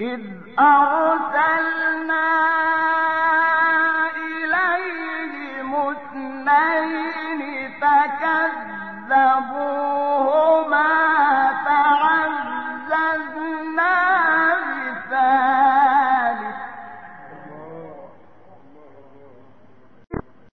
إذ أرسلنا إليهم اثنين فكذبوا